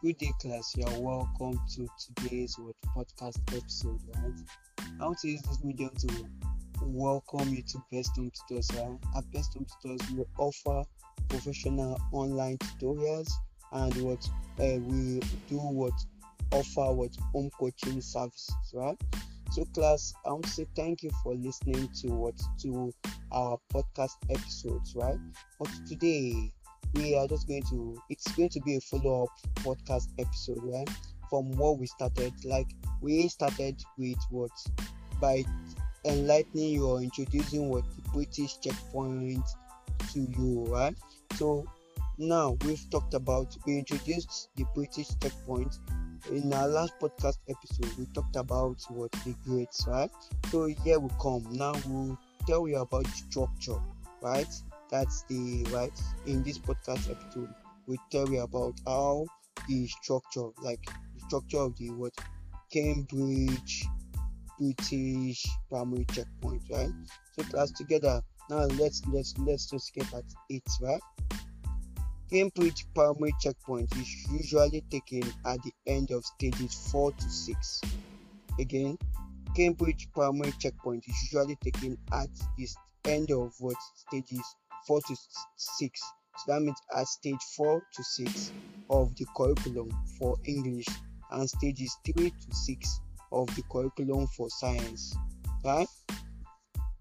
Good day, class. You are welcome to today's podcast episode, right? I want to use this medium to welcome you to Best Home Tutors, right? At Best Home Tutors, we offer professional online tutorials and what uh, we do what offer what home coaching services, right? So, class, I want to say thank you for listening to what to our podcast episodes, right? But today we are just going to it's going to be a follow-up podcast episode right? From what we started like we started with what? By enlightening you or introducing what? The british checkpoint to you right? So now we've talked about we introduced the british checkpoint. In our last podcast episode we talked about what? The grades right? So here we come. Now we'll tell you about structure right that's the right in this podcast episode we tell you about how the structure like the structure of the what cambridge british primary checkpoint right? So class together. Now let's let's let's just get at it right? Cambridge primary checkpoint is usually taken at the end of stages 4 to 6 again cambridge primary checkpoint is usually taken at the end of what stages 4 to 6. So that means at stage 4 to 6 of the curriculum for English and stages 3 to 6 of the curriculum for science. Right?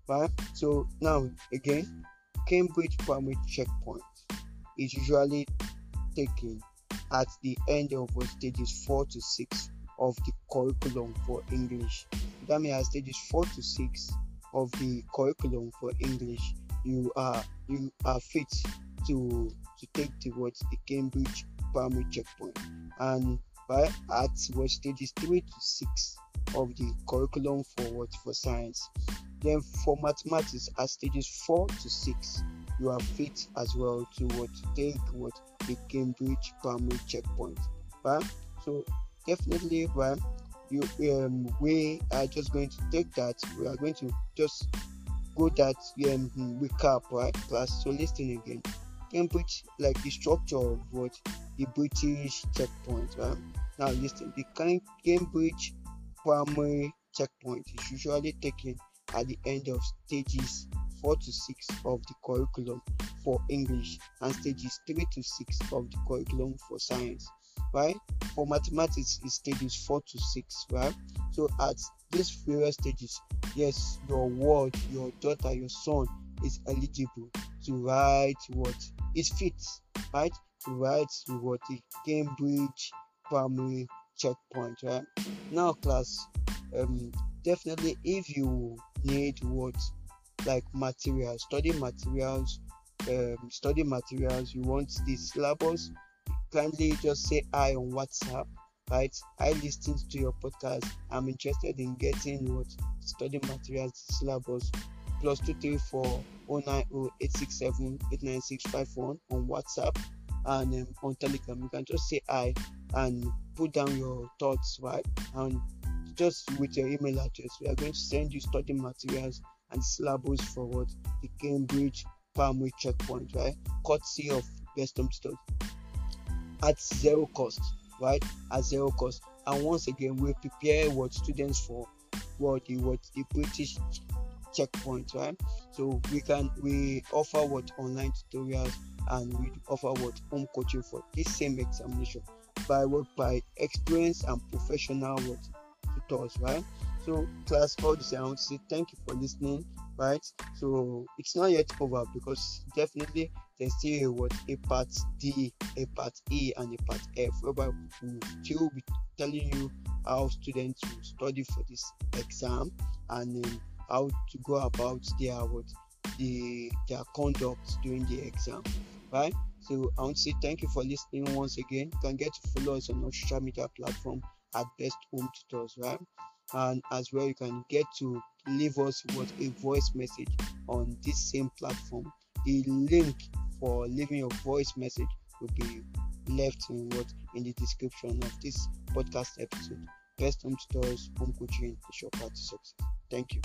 Right? So now again, Cambridge primary checkpoint is usually taken at the end of stages 4 to 6 of the curriculum for English. That means at stages 4 to 6 of the curriculum for English you are you are fit to to take towards the Cambridge primary checkpoint and by at what stages three to six of the curriculum for what for science. Then for mathematics at stages four to six, you are fit as well to what take what the Cambridge primary checkpoint. Right? So definitely right you um, we are just going to take that we are going to just go that um, recap, right, class? So listen again. Cambridge, like the structure of what the British checkpoint, right? Now listen, the Cambridge primary checkpoint is usually taken at the end of stages 4 to 6 of the curriculum for English and stages 3 to 6 of the curriculum for science right? For mathematics, it's stages 4 to 6, right? So at these various stages, yes, your ward, your daughter, your son is eligible to write what it fits, right? To write what the Cambridge primary checkpoint, right? Now, class, um, definitely if you need what like materials, study materials, um, study materials, you want the syllabus kindly just say hi on WhatsApp. Right, I listened to your podcast. I'm interested in getting what study materials syllabus plus two three four oh nine oh eight six seven eight nine six five one on WhatsApp and um, on Telegram. You can just say hi and put down your thoughts, right? And just with your email address, we are going to send you study materials and syllabus for what the Cambridge primary checkpoint, right? Courtesy of Best Home Study at zero cost, right? At zero cost. And once again, we prepare what students for what the what the British checkpoint, right? So we can we offer what online tutorials and we offer what home coaching for this same examination by what by experience and professional what tutors, right? So class all this I want to say thank you for listening, right? So it's not yet over because definitely there's still what a part D, a part E, and a part F, whereby we'll still be telling you how students will study for this exam and um, how to go about their what the their conduct during the exam, right? So I want to say thank you for listening once again. You can get to follow us on our social media platform at Best Home Tutors, right? And as well, you can get to leave us what a voice message on this same platform. The link for leaving your voice message will be left in what in the description of this podcast episode. Best home tutors, home coaching is your path to success. Thank you.